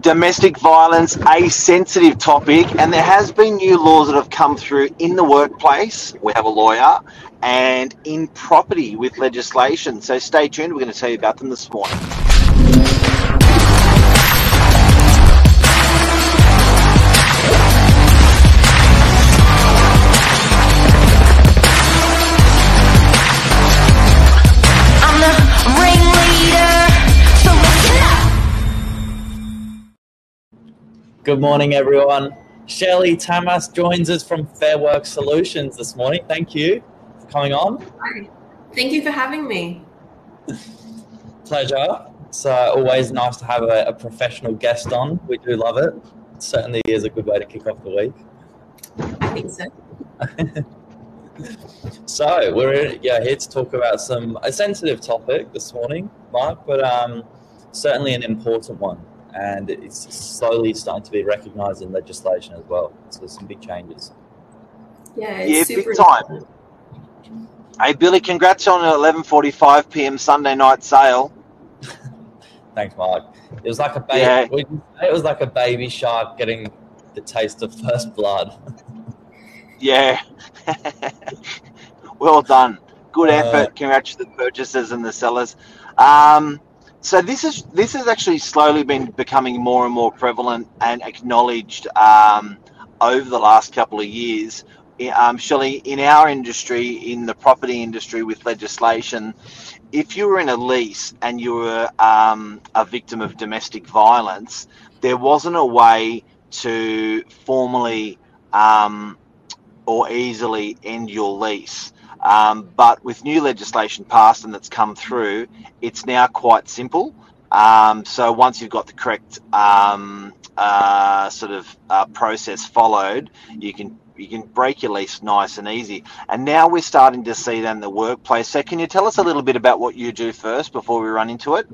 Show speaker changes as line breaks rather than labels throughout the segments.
domestic violence a sensitive topic, and there has been new laws that have come through in the workplace. We have a lawyer, and in property with legislation. So stay tuned. We're going to tell you about them this morning.
Good morning, everyone. Shelley Tamas joins us from Fair Work Solutions this morning. Thank you for coming on.
Hi. Thank you for having me.
Pleasure. It's uh, always nice to have a, a professional guest on. We do love it. it. Certainly is a good way to kick off the week.
I think so.
So we're yeah, here to talk about some a sensitive topic this morning, Mark, but um, certainly an important one, and it's slowly starting to be recognised in legislation as well. So there's some big changes.
Yeah,
Yeah,
it's
big time.
important.
Hey, Billy, congrats on an 11:45 p.m. Sunday night sale.
Thanks, Mark. It was like a baby.
Yeah.
would It was like a baby shark getting the taste of first blood.
Yeah. well done. Good
Uh,
effort. Congrats to the purchasers and the sellers. Um, so this is this has actually slowly been becoming more and more prevalent and acknowledged um, over the last couple of years. Um, Shelley, in our industry, in the property industry, with legislation, if you were in a lease and you were um, a victim of domestic violence, there wasn't a way to formally um, or easily end your lease. Um, but with new legislation passed and that's come through, it's now quite simple. Um, so once you've got the correct um, uh, sort of uh, process followed, you can you can break your lease nice and easy. And now we're starting to see that in the workplace. So can you tell us a little bit about what you do first before we run into it?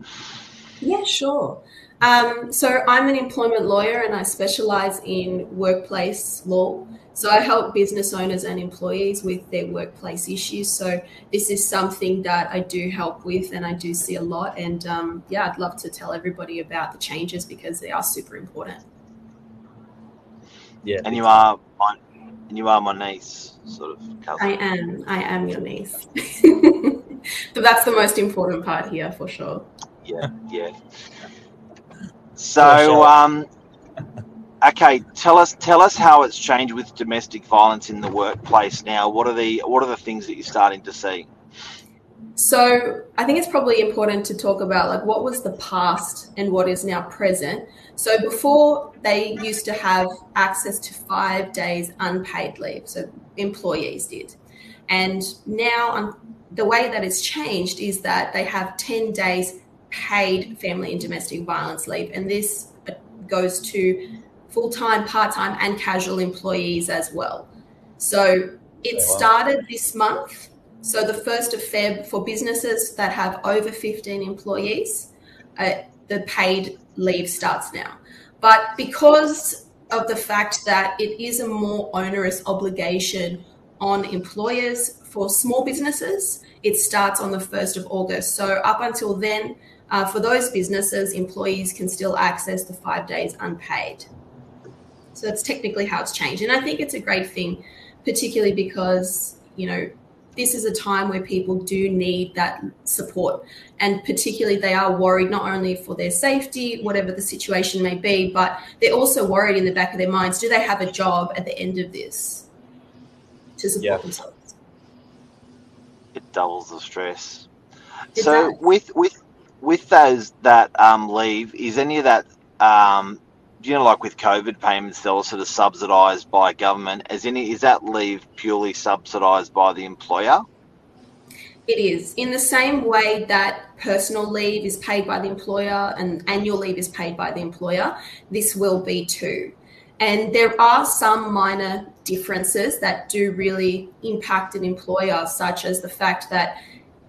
Yeah, sure. Um, so I'm an employment lawyer and I specialize in workplace law. So I help business owners and employees with their workplace issues. So this is something that I do help with and I do see a lot. And um, yeah, I'd love to tell everybody about the changes because they are super important.
Yeah.
And you are my and you are my niece, sort of cousin.
I am. I am your niece. but that's the most important part here for sure.
Yeah, yeah.
Sure,
So, um, okay, tell us tell us how it's changed with domestic violence in the workplace now. What are the what are the things that you're starting to see?
So I think it's probably important to talk about like what was the past and what is now present. So before they used to have access to five days unpaid leave, so employees did, and now um, the way that it's changed is that they have ten days paid family and domestic violence leave, and this uh, goes to full time, part time, and casual employees as well. So it
Oh,
started this month. So the first of Feb for businesses that have over 15 employees, uh, the paid leave starts now. But because of the fact that it is a more onerous obligation on employers for small businesses, it starts on the 1st of August. So up until then, uh, for those businesses, employees can still access the five days unpaid. So that's technically how it's changed. And I think it's a great thing, particularly because, you know, this is a time where people do need that support. And particularly, they are worried not only for their safety, whatever the situation may be, but they're also worried in the back of their minds do they have a job at the end of this to support
Yeah.
themselves?
It doubles the stress.
It
so
does.
with with with those that um, leave, is any of that um, you know like with COVID payments, they were sort of subsidised by government. Is any is that leave purely subsidised by the employer?
It is. In the same way that personal leave is paid by the employer and annual leave is paid by the employer, this will be too. And there are some minor differences that do really impact an employer, such as the fact that,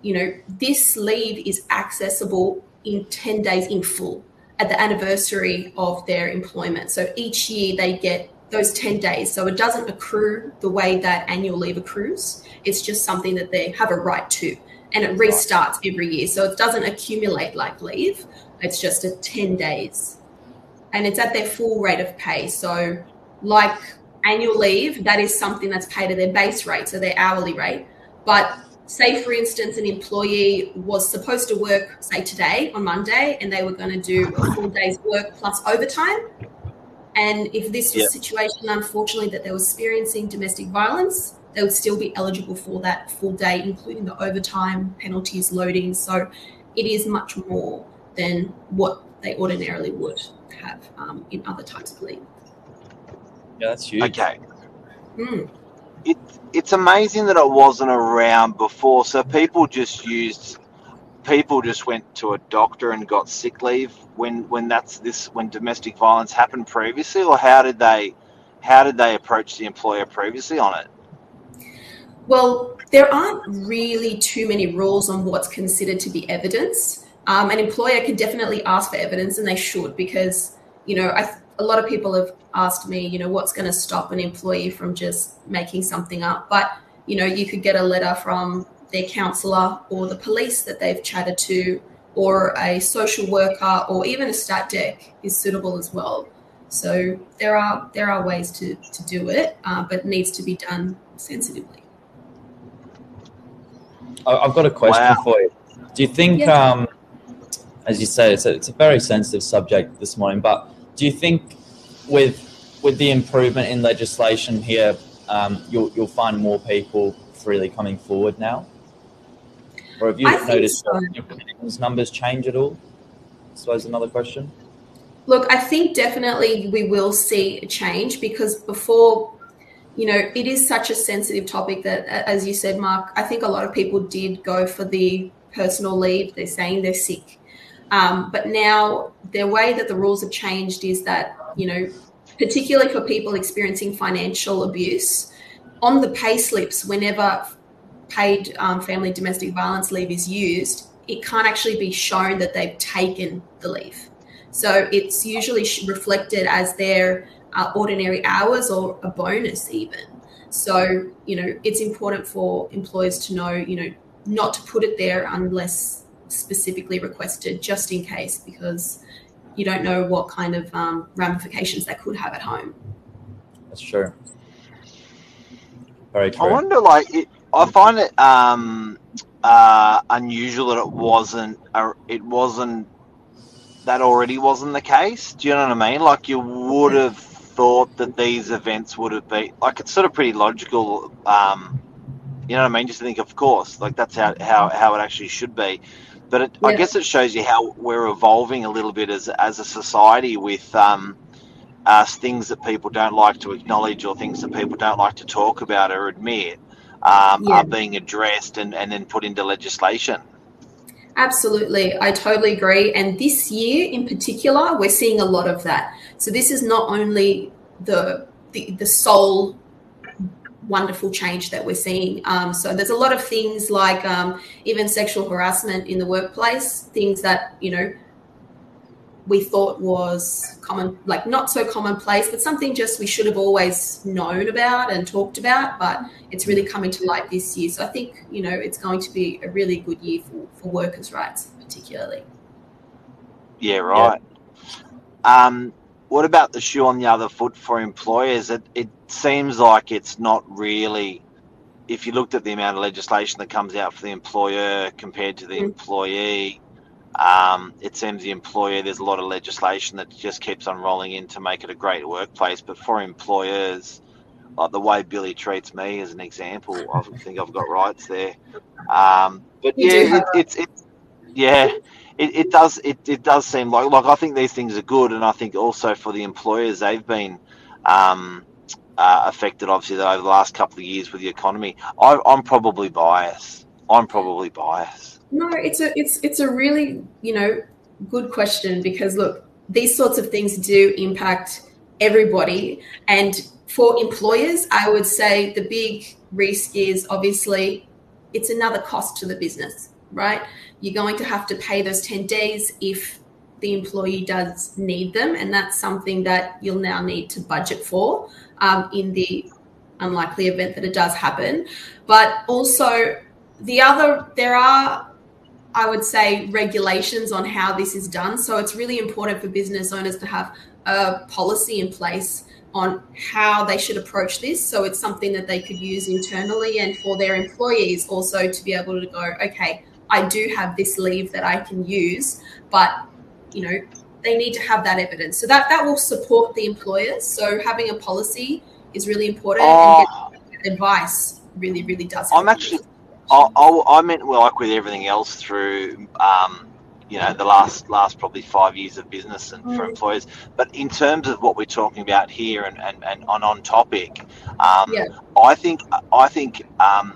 you know, this leave is accessible in 10 days in full at the anniversary of their employment. So each year they get those 10 days. So it doesn't accrue the way that annual leave accrues. It's just something that they have a right to. And it restarts every year. So it doesn't accumulate like leave. It's just a 10 days and it's at their full rate of pay. So, like annual leave, that is something that's paid at their base rate, so their hourly rate. But say, for instance, an employee was supposed to work, say, today on Monday, and they were going to do a full day's work plus overtime. And if this was
Yep.
a situation, unfortunately, that they were experiencing domestic violence, they would still be eligible for that full day, including the overtime penalties, loading. So it is much more than what they ordinarily would have um, in other types of leave.
Yeah, that's huge.
Okay.
Mm.
It, it's amazing that it wasn't around before. So people just used, people just went to a doctor and got sick leave when when that's this when domestic violence happened previously, or how did they, how did they approach the employer previously on it?
Well, there aren't really too many rules on what's considered to be evidence. Um, an employer can definitely ask for evidence, and they should, because you know I, a lot of people have asked me, you know, what's going to stop an employee from just making something up. But you know, you could get a letter from their counsellor or the police that they've chatted to, or a social worker, or even a stat dec is suitable as well. So there are there are ways to to do it, uh, but it needs to be done sensitively.
I- I've got a question
Wow.
for you. Do you think,
Yeah.
um, as you say, it's a, it's a very sensitive subject this morning, but do you think with with the improvement in legislation here, um, you'll you'll find more people freely coming forward now? Or have you
I
noticed
so.
your numbers change at all? I suppose another question.
Look, I think definitely we will see a change because before, you know, it is such a sensitive topic that, as you said, Mark, I think a lot of people did go for the personal leave. They're saying they're sick. Um, but now, the way that the rules have changed is that, you know, particularly for people experiencing financial abuse, on the pay slips, whenever paid um, family domestic violence leave is used, it can't actually be shown that they've taken the leave. So it's usually reflected as their uh, ordinary hours or a bonus, even. So, you know, it's important for employers to know, you know, not to put it there unless specifically requested, just in case, because you don't know what kind of um, ramifications that could have at home.
That's true. Very
I wonder, like, it, I find it um, uh, unusual that it wasn't. Uh, it wasn't. That already wasn't the case. Do you know what I mean? Like, you would have thought that these events would have been like. It's sort of pretty logical. Um, you know what I mean? Just to think, of course, like that's how how, how it actually should be. But it, I guess it shows you how we're evolving a little bit as as a society with. Um, uh, things that people don't like to acknowledge or things that people don't like to talk about or admit um,
Yeah.
are being addressed and, and then put into legislation.
Absolutely, I totally agree. And this year in particular, we're seeing a lot of that. So this is not only the the, the sole wonderful change that we're seeing. Um, so there's a lot of things like um, even sexual harassment in the workplace, things that you know we thought was common, like not so commonplace, but something just we should have always known about and talked about. But it's really coming to light this year. So I think you know it's going to be a really good year for, for workers' rights, particularly.
Yeah, right. Um, what about the shoe on the other foot for employers? It, it seems like it's not really. If you looked at the amount of legislation that comes out for the employer compared to the
Mm.
employee, um, it seems the employer there's a lot of legislation that just keeps on rolling in to make it a great workplace. But for employers, like the way Billy treats me as an example, I think I've got rights there. Um, but
You
yeah, it, it's it's yeah, it, it does it, it does seem like like I think these things are good, and I think also for the employers they've been um, uh, affected obviously over the last couple of years with the economy. I, I'm probably biased. I'm probably biased.
No, it's a it's it's a really you know good question because look, these sorts of things do impact everybody, and for employers, I would say the big risk is obviously it's another cost to the business, right? You're going to have to pay those ten days if the employee does need them, and that's something that you'll now need to budget for um, in the unlikely event that it does happen. But also, the other there are I would say, regulations on how this is done. So it's really important for business owners to have a policy in place on how they should approach this. So it's something that they could use internally and for their employees also to be able to go, okay, I do have this leave that I can use, but you know, they need to have that evidence. So that that will support the employers. So having a policy is really important
Oh.
and getting advice really, really does.
I'm actually, I, I, I meant well, like with everything else through, um, you know, the last last probably five years of business and for
Mm.
employers. But in terms of what we're talking about here and, and, and on on topic, um,
Yeah.
I think I think um,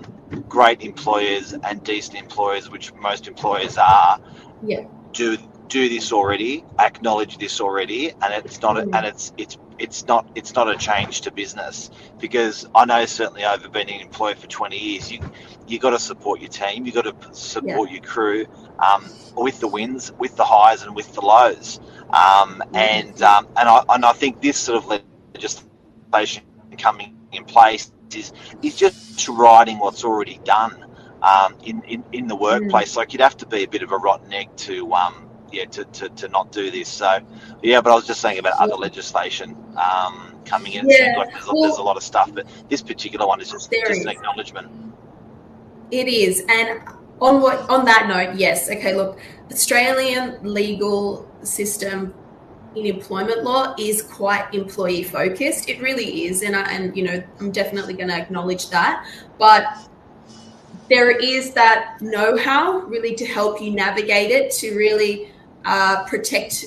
great employers and decent employers, which most employers are,
Yeah.
do do this already, acknowledge this already, and it's not a, and it's it's it's not it's not a change to business. Because I know certainly over being an employee for 20 years, you you got to support your team, you got to support your crew um, with the wins, with the highs, and with the lows, um, and um, and I and I think this sort of legislation coming in place is is just riding what's already done um, in, in in the workplace. Like you'd have to be a bit of a rotten egg to um, yeah to, to, to not do this. So yeah, but I was just saying about other legislation um, coming in. It
Yeah,
seems like there's, a-
well-
there's a lot of stuff, but this particular one is just, just
is.
an acknowledgement.
It is, and on what on that note, yes. Okay, look, Australian legal system in employment law is quite employee focused. It really is, and I, and you know I'm definitely going to acknowledge that. But there is that know-how really to help you navigate it to really uh, protect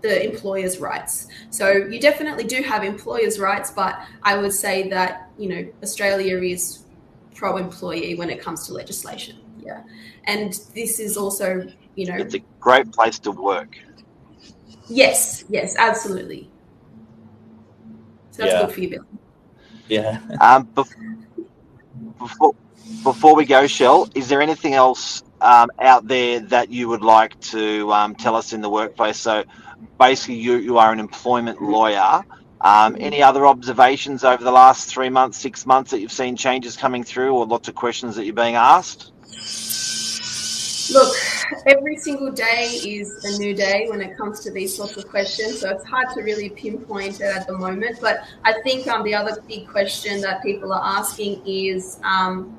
the employer's rights. So you definitely do have employers' rights, but I would say that you know Australia is pro employee when it comes to legislation. Yeah. And this is also, you know,
It's a great place to work.
Yes, yes, absolutely. So that's
Yeah.
good for you, Bill.
Yeah.
Um, bef- before, before we go, Shell, is there anything else um, out there that you would like to um, tell us in the workplace? So basically, you, you are an employment lawyer. Um, any other observations over the last three months, six months that you've seen changes coming through or lots of questions that you're being asked?
Look, every single day is a new day when it comes to these sorts of questions. So it's hard to really pinpoint it at the moment. But I think um, the other big question that people are asking is um,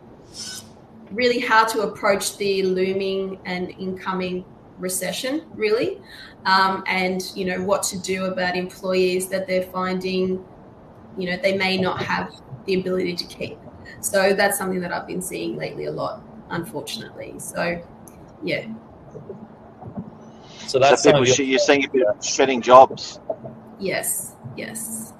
really how to approach the looming and incoming recession, really, um, and you know what to do about employees that they're finding, you know, they may not have the ability to keep. So that's something that I've been seeing lately a lot, unfortunately. So yeah,
So that's
so
some
people,
of your,
you're seeing people shedding jobs,
yes, yes.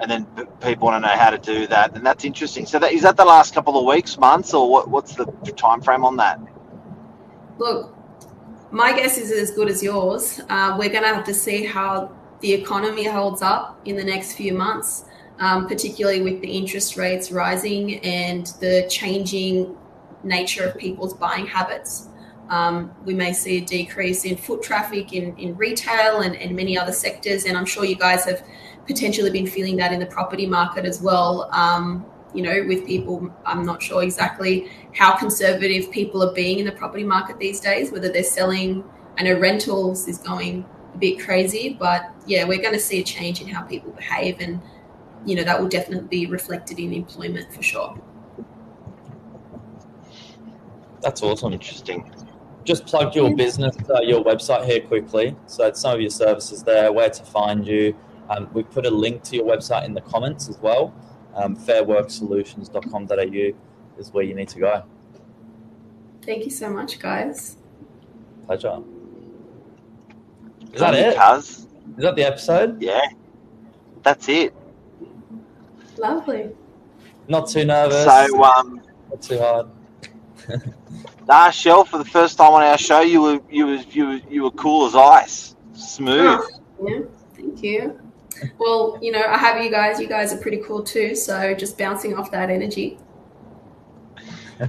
and then people want to know how to do that, and that's interesting. So that is that the last couple of weeks, months, or what, what's the time frame on that?
Look, my guess is as good as yours. Uh, we're going to have to see how the economy holds up in the next few months, um, particularly with the interest rates rising and the changing nature of people's buying habits. Um, we may see a decrease in foot traffic in, in retail and, and many other sectors. And I'm sure you guys have potentially been feeling that in the property market as well. Um, you know, with people, I'm not sure exactly how conservative people are being in the property market these days, whether they're selling. I know rentals is going a bit crazy, but yeah, we're going to see a change in how people behave. And, you know, that will definitely be reflected in employment for sure.
that's awesome.
Interesting.
Just plug your business, uh, your website here quickly. So it's some of your services there, where to find you. Um, we put a link to your website in the comments as well. Um, fairworksolutions.com.au is where you need to go.
Thank you so much, guys.
Pleasure. Is that
Thank you,
it?
Cuz.
Is that the episode?
Yeah, that's it.
Lovely.
Not too nervous.
So, um,
not too hard.
nah, Shell, for the first time on our show, you were you were you were, you were cool as ice, smooth.
Oh, yeah, thank you. Well, you know, I have you guys. You guys are pretty cool too. So just bouncing off that energy.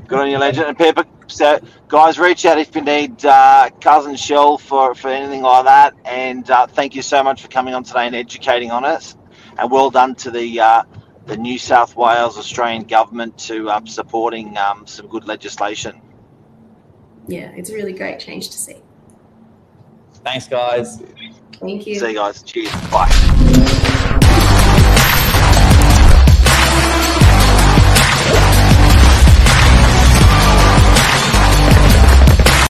Good on you, legend. And Pepper, so guys, reach out if you need uh, cousin Shell for for anything like that. And uh, thank you so much for coming on today and educating on us. And well done to the uh, the New South Wales Australian government to um, supporting um, some good legislation.
Yeah, it's a really great change to see.
Thanks, guys.
Thank you.
See you guys. Cheers. Bye.